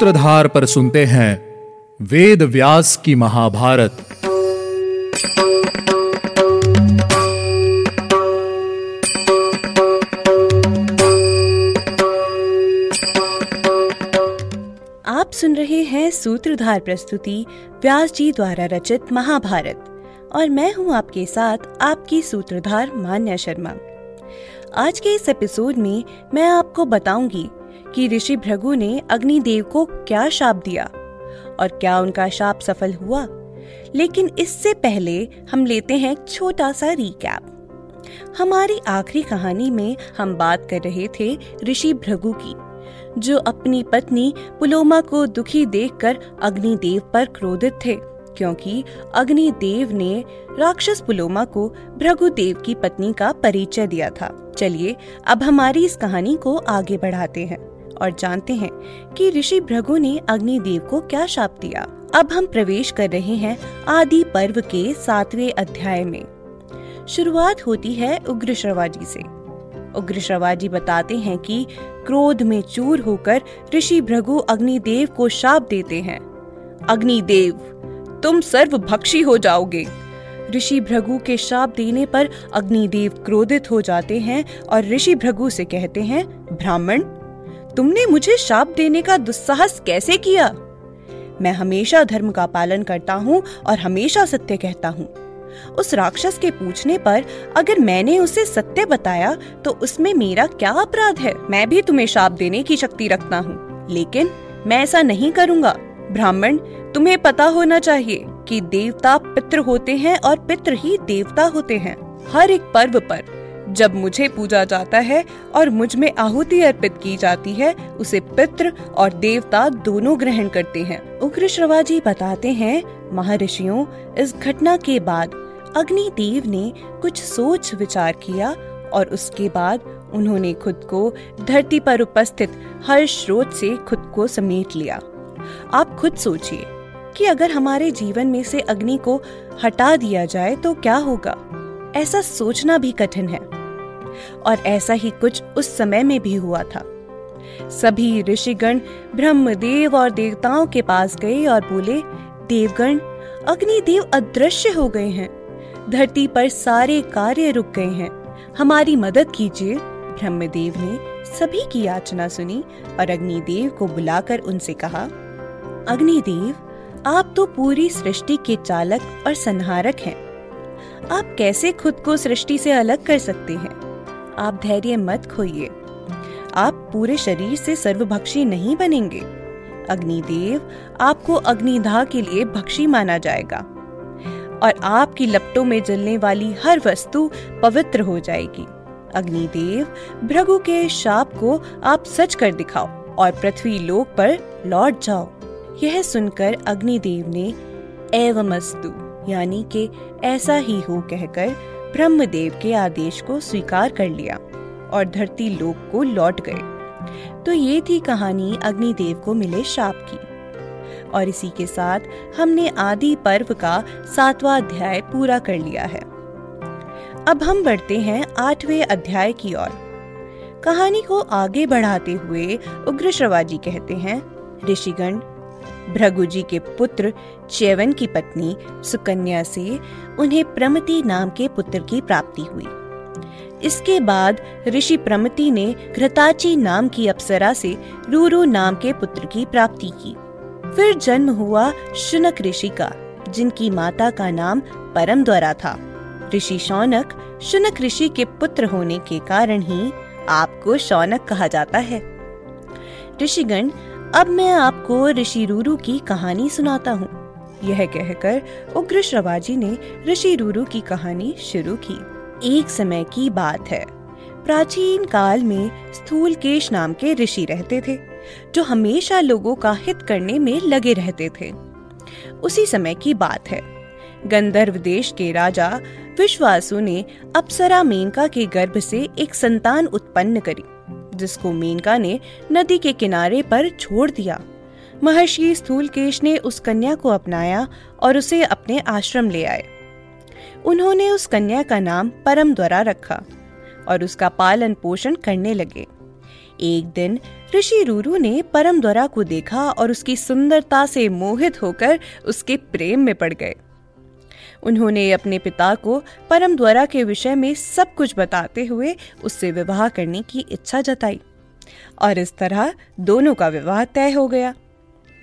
सूत्रधार पर सुनते हैं वेद व्यास की महाभारत। आप सुन रहे हैं सूत्रधार प्रस्तुति व्यास जी द्वारा रचित महाभारत और मैं हूँ आपके साथ आपकी सूत्रधार मान्या शर्मा। आज के इस एपिसोड में मैं आपको बताऊँगी कि ऋषि भृगु ने अग्निदेव को क्या शाप दिया और क्या उनका शाप सफल हुआ। लेकिन इससे पहले हम लेते हैं छोटा सा रिकैप हमारी आखिरी कहानी में हम बात कर रहे थे ऋषि भृगु की, जो अपनी पत्नी पुलोमा को दुखी देखकर अग्निदेव पर क्रोधित थे। क्योंकि अग्निदेव ने राक्षस पुलोमा को भृगुदेव की पत्नी का परिचय दिया था। चलिए, अब हमारी इस कहानी को आगे बढ़ाते हैं और जानते हैं कि ऋषि भृगु ने अग्निदेव को क्या शाप दिया। अब हम प्रवेश कर रहे हैं आदि पर्व के सातवें अध्याय में। शुरुआत होती है उग्र श्रवाजी से। उग्र श्रवाजी बताते हैं कि क्रोध में चूर होकर ऋषि भृगु अग्निदेव को शाप देते हैं। अग्निदेव तुम सर्वभक्षी हो जाओगे। ऋषि भृगु के शाप देने पर अग्निदेव क्रोधित हो जाते हैं और ऋषि भृगु से कहते हैं, ब्राह्मण, तुमने मुझे शाप देने का दुस्साहस कैसे किया? मैं हमेशा धर्म का पालन करता हूँ और हमेशा सत्य कहता हूँ। उस राक्षस के पूछने पर अगर मैंने उसे सत्य बताया तो उसमें मेरा क्या अपराध है? मैं भी तुम्हें शाप देने की शक्ति रखता हूँ। लेकिन मैं ऐसा नहीं करूँगा। ब्राह्मण, तुम्हें पता होना चाहिए कि देवता पितृ होते हैं और पितृ ही देवता होते हैं, हर एक पर्व पर। जब मुझे पूजा जाता है और मुझमें आहुति अर्पित की जाती है, उसे पितृ और देवता दोनों ग्रहण करते हैं। उग्र श्रवाजी बताते हैं, महर्षियों, इस घटना के बाद अग्नि देव ने कुछ सोच विचार किया और उसके बाद उन्होंने खुद को धरती पर उपस्थित हर स्रोत से खुद को समेट लिया। आप खुद सोचिए कि अगर हमारे जीवन में से अग्नि को हटा दिया जाए तो क्या होगा? ऐसा सोचना भी कठिन है। और ऐसा ही कुछ उस समय में भी हुआ था। सभी ऋषिगण ब्रह्मदेव और देवताओं के पास गए और बोले, देवगण, अग्निदेव अदृश्य हो गए हैं। धरती पर सारे कार्य रुक गए हैं। हमारी मदद कीजिए। ब्रह्मदेव ने सभी की याचना सुनी और अग्निदेव को बुलाकर उनसे कहा अग्निदेव, आप तो पूरी सृष्टि के चालक और संहारक हैं। आप कैसे खुद को सृष्टि से अलग कर सकते हैं? आप धैर्य मत खोइए। आप पूरे शरीर से सर्वभक्षी नहीं बनेंगे। अग्निदेव आपको अग्निधा के लिए भक्षी माना जाएगा। और आपकी लपटों में जलने वाली हर वस्तु पवित्र हो जाएगी। अग्निदेव, भृगु के शाप को आप सच कर दिखाओ और पृथ्वी लोक पर लौट जाओ। यह सुनकर अग्निदेव ने एवमस्तु, यानी कि ऐसा ही हो कहकर ब्रह्मदेव के आदेश को स्वीकार कर लिया और धरती लोक को लौट गए। तो ये थी कहानी अग्निदेव को मिले शाप की। और इसी के साथ हमने आदि पर्व का सातवां अध्याय पूरा कर लिया है। अब हम बढ़ते हैं आठवें अध्याय की ओर। कहानी को आगे बढ़ाते हुए उग्र श्रवाजी कहते हैं, ऋषिगण भृगु जी के पुत्र चैवन की पत्नी सुकन्या से उन्हें प्रमति नाम के पुत्र की प्राप्ति हुई। इसके बाद ऋषि प्रमति ने घृताची नाम की अप्सरा से रूरू नाम के पुत्र की प्राप्ति की। फिर जन्म हुआ शुनक ऋषि का, जिनकी माता का नाम परम द्वारा था। ऋषि शौनक शुनक ऋषि के पुत्र होने के कारण ही आपको शौनक कहा जाता है। ऋषिगण अब मैं आपको ऋषि रूरू की कहानी सुनाता हूँ। यह कहकर उग्र श्रवाजी ने ऋषि रूरू की कहानी शुरू की। एक समय की बात है। प्राचीन काल में स्थूल केश नाम के ऋषि रहते थे, जो हमेशा लोगों का हित करने में लगे रहते थे। उसी समय की बात है। गंधर्व देश के राजा विश्वासु ने अप्सरा मेनका के गर्भ से एक संतान उत्पन्न करी। जिसको मेनका ने नदी के किनारे पर छोड़ दिया। महर्षि स्थूलकेश ने उस कन्या को अपनाया और उसे अपने आश्रम ले आए। उन्होंने उस कन्या का नाम परम द्वारा रखा और उसका पालन पोषण करने लगे। एक दिन ऋषि रूरू ने परम द्वारा को देखा और उसकी सुंदरता से मोहित होकर उसके प्रेम में पड़ गए। उन्होंने अपने पिता को परम द्वारा के विषय में सब कुछ बताते हुए उससे विवाह करने की इच्छा जताई। और इस तरह दोनों का विवाह तय हो गया।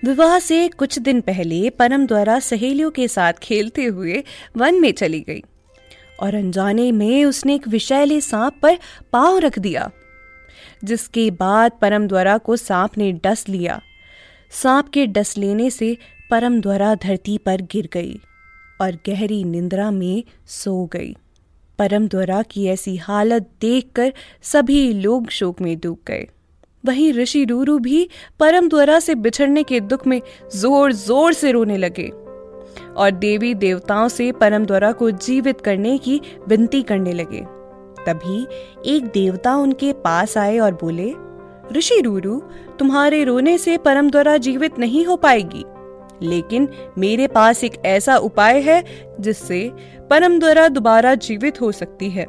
विवाह से कुछ दिन पहले परम द्वारा सहेलियों के साथ खेलते हुए वन में चली गई। और अनजाने में उसने एक विषैले सांप पर पाँव रख दिया, जिसके बाद परम द्वारा को सांप ने डस लिया। सांप के डस लेने से परम द्वारा धरती पर गिर गई। और गहरी निंद्रा में सो गई। परम द्वारा की ऐसी हालत देखकर सभी लोग शोक में डूब गए। वहीं ऋषि रूरू भी परम द्वारा से बिछड़ने के दुख में ज़ोर ज़ोर से रोने लगे और देवी देवताओं से परम द्वारा को जीवित करने की विनती करने लगे। तभी एक देवता उनके पास आए और बोले, ऋषि रूरू, तुम्हारे रोने से परम द्वारा जीवित नहीं हो पाएगी। लेकिन मेरे पास एक ऐसा उपाय है जिससे परम द्वारा दोबारा जीवित हो सकती है।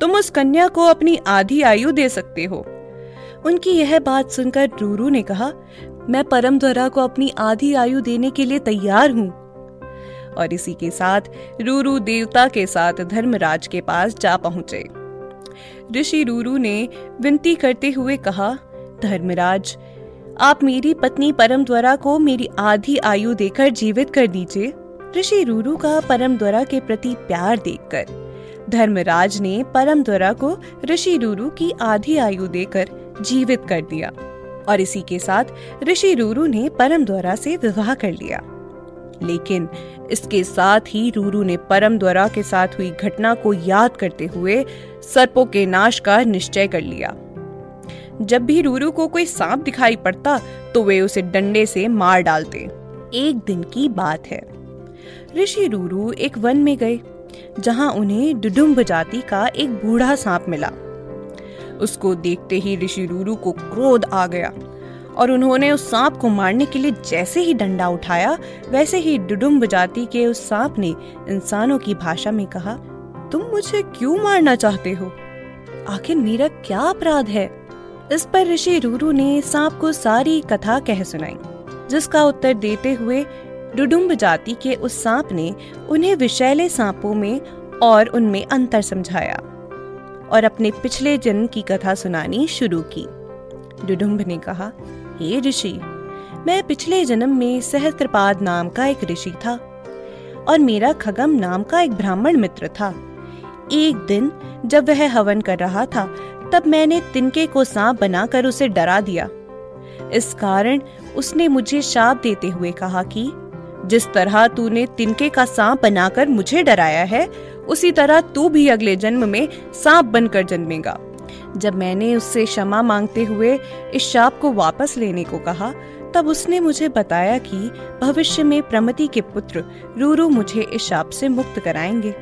तुम उस कन्या को अपनी आधी आयु दे सकते हो। उनकी यह बात सुनकर रूरू ने कहा, मैं परम द्वारा को अपनी आधी आयु देने के लिए तैयार हूँ। और इसी के साथ रूरू देवता के साथ धर्मराज के पास जा पहुँचे। ऋषि रूरू ने विनती करते हुए कहा, धर्मराज आप मेरी पत्नी परम द्वारा को मेरी आधी आयु देकर जीवित कर दीजिए। ऋषि रूरू का परम द्वारा के प्रति प्यार देखकर। धर्मराज ने परम द्वारा को ऋषि रूरू की आधी आयु देकर जीवित कर दिया। और इसी के साथ ऋषि रूरू ने परम द्वारा से विवाह कर लिया। लेकिन इसके साथ ही रूरू ने परम द्वारा के साथ हुई घटना को याद करते हुए सर्पों के नाश का निश्चय कर लिया। जब भी रूरू को कोई सांप दिखाई पड़ता तो वे उसे डंडे से मार डालते। एक दिन की बात है। ऋषि रूरू एक वन में गए, जहाँ उन्हें डुडुम्ब जाति का एक बूढ़ा सांप मिला। उसको देखते ही ऋषि रूरू को क्रोध आ गया, और उन्होंने उस सांप को मारने के लिए जैसे ही डंडा उठाया, वैसे ही डुडुम्ब जाति के उस सांप ने इंसानों की भाषा में कहा, तुम मुझे क्यों मारना चाहते हो? आखिर मेरा क्या अपराध है? इस पर ऋषि रूरू ने सांप को सारी कथा कह सुनाई, जिसका उत्तर देते हुए डुडुम्ब जाति के उस सांप ने उन्हें विषैले सांपों में और उनमें अंतर समझाया और अपने पिछले जन्म की कथा सुनानी शुरू की। डुडुम्ब ने कहा, हे ऋषि, मैं पिछले जन्म में सहस्त्रपाद नाम का एक ऋषि था और मेरा खगम नाम का एक ब्राह्मण मित्र था। एक दिन जब वह हवन कर रहा था तब मैंने तिनके को सांप बनाकर उसे डरा दिया। इस कारण उसने मुझे शाप देते हुए कहा कि, जिस तरह तूने तिनके का सांप बनाकर मुझे डराया है, उसी तरह तू भी अगले जन्म में सांप बनकर जन्मेगा। जब मैंने उससे क्षमा मांगते हुए इस शाप को वापस लेने को कहा, तब उसने मुझे बताया कि भविष्य में प्रमति के पुत्र रूरू मुझे इस शाप से मुक्त कराएँगे,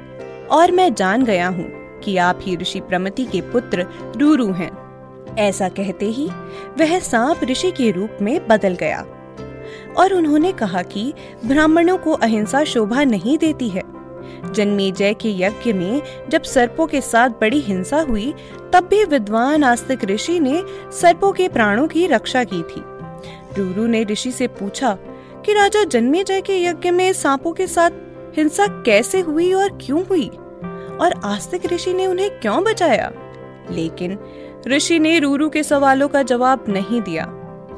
और मैं जान गया हूँ। कि आप ही ऋषि प्रमति के पुत्र रूरू हैं। ऐसा कहते ही वह सांप ऋषि के रूप में बदल गया। और उन्होंने कहा कि ब्राह्मणों को अहिंसा शोभा नहीं देती है। जन्मेजय के यज्ञ में जब सर्पों के साथ बड़ी हिंसा हुई, तब भी विद्वान आस्तिक ऋषि ने सर्पों के प्राणों की रक्षा की थी। रूरू ने ऋषि से पूछा कि राजा जन्मेजय के यज्ञ में सांपों के साथ हिंसा कैसे हुई और क्यों हुई? और आस्तिक ऋषि ने उन्हें क्यों बचाया? लेकिन ऋषि ने रूरू के सवालों का जवाब नहीं दिया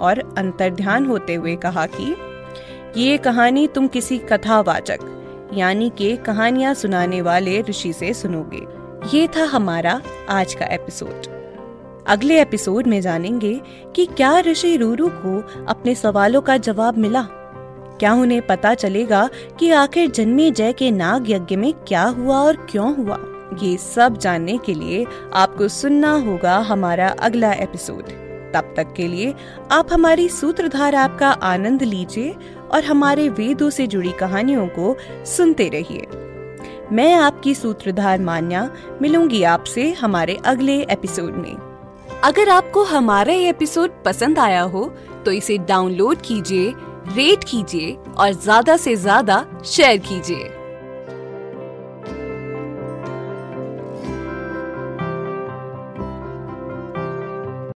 और अंतर्ध्यान होते हुए कहा कि ये कहानी तुम किसी कथावाचक, यानी के कहानियाँ सुनाने वाले ऋषि से सुनोगे। ये था हमारा आज का एपिसोड। अगले एपिसोड में जानेंगे कि क्या ऋषि रूरू को अपने सवालों का जवाब मिला। क्या उन्हें पता चलेगा कि आखिर जन्मे जय के नाग यज्ञ में क्या हुआ और क्यों हुआ? ये सब जानने के लिए आपको सुनना होगा हमारा अगला एपिसोड तब तक के लिए आप हमारी सूत्रधार ऐप का आनंद लीजिए और हमारे वेदों से जुड़ी कहानियों को सुनते रहिए। मैं आपकी सूत्रधार मान्या, मिलूँगी आपसे हमारे अगले एपिसोड में। अगर आपको हमारा ये एपिसोड पसंद आया हो तो इसे डाउनलोड कीजिए रेट कीजिए और ज़्यादा से ज़्यादा शेयर कीजिए।